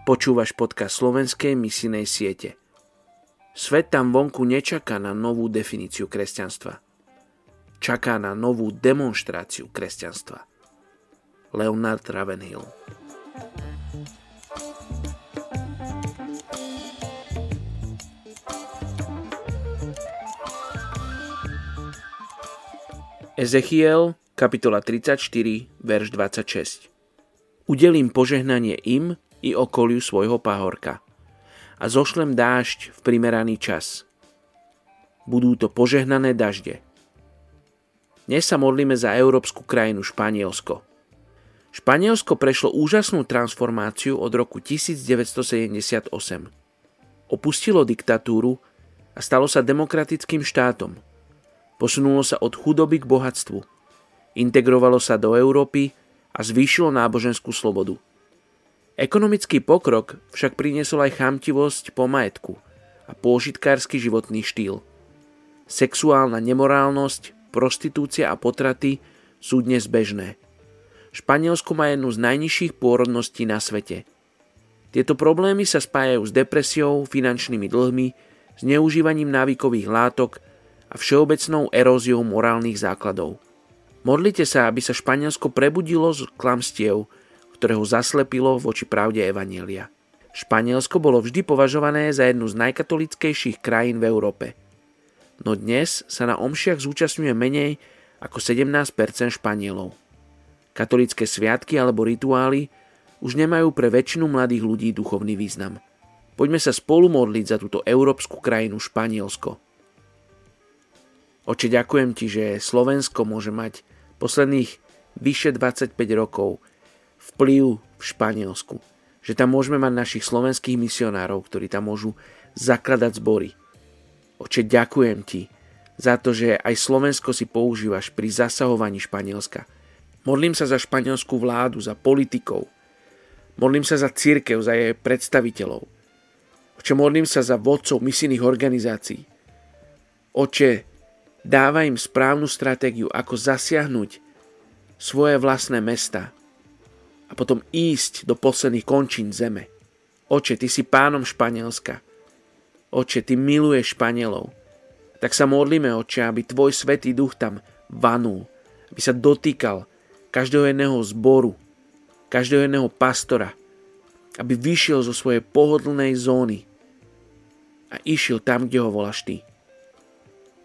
Počúvaš podcast slovenskej misinej siete. Svet tam vonku nečaká na novú definíciu kresťanstva. Čaká na novú demonstráciu kresťanstva. Leonard Ravenhill Ezechiel, kapitola 34, verš 26. Udelím požehnanie im i okoliu svojho pahorka. A zošlem dážď v primeraný čas. Budú to požehnané dažde. Dnes sa modlíme za európsku krajinu Španielsko. Španielsko prešlo úžasnú transformáciu od roku 1978. Opustilo diktatúru a stalo sa demokratickým štátom. Posunulo sa od chudoby k bohatstvu. Integrovalo sa do Európy a zvýšilo náboženskú slobodu. Ekonomický pokrok však priniesol aj chamtivosť po majetku a pôžitkársky životný štýl. Sexuálna nemorálnosť, prostitúcia a potraty sú dnes bežné. Španielsko má jednu z najnižších pôrodností na svete. Tieto problémy sa spájajú s depresiou, finančnými dlhmi, zneužívaním návykových látok a všeobecnou eróziou morálnych základov. Modlite sa, aby sa Španielsko prebudilo z klamstiev, ktoré ho zaslepilo voči pravde Evanielia. Španielsko bolo vždy považované za jednu z najkatolickejších krajín v Európe. No dnes sa na omšiach zúčastňuje menej ako 17% Španielov. Katolické sviatky alebo rituály už nemajú pre väčšinu mladých ľudí duchovný význam. Poďme sa spolu modliť za túto európsku krajinu Španielsko. Oče, ďakujem ti, že Slovensko môže mať posledných vyše 25 rokov vplyv v Španielsku. Že tam môžeme mať našich slovenských misionárov, ktorí tam môžu zakladať zbory. Oče, ďakujem ti za to, že aj Slovensko si používaš pri zasahovaní Španielska. Modlím sa za španielskú vládu, za politikov. Modlím sa za církev, za jej predstaviteľov. Oče, modlím sa za vodcov misijných organizácií. Oče, dávaj im správnu stratégiu, ako zasiahnuť svoje vlastné mesta, a potom ísť do posledných končín zeme. Oče, ty si pánom Španielska. Oče, ty miluješ Španielov. Tak sa modlíme, oče, aby tvoj svetý duch tam vanul, aby sa dotýkal každého jedného zboru, každého jedného pastora, aby vyšiel zo svojej pohodlnej zóny a išiel tam, kde ho voláš ty.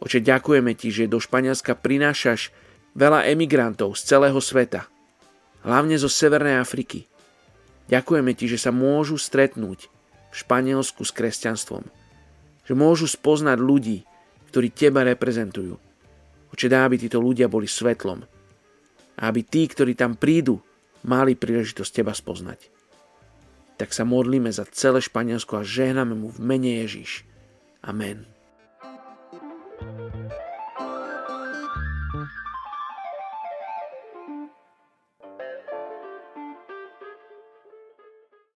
Oče, ďakujeme ti, že do Španielska prinášaš veľa emigrantov z celého sveta – hlavne zo Severnej Afriky. Ďakujeme ti, že sa môžu stretnúť v Španielsku s kresťanstvom. Že môžu spoznať ľudí, ktorí teba reprezentujú. Oče, dá, aby títo ľudia boli svetlom. A aby tí, ktorí tam prídu, mali príležitosť teba spoznať. Tak sa modlíme za celé Španielsko a žehname mu v mene Ježiš. Amen.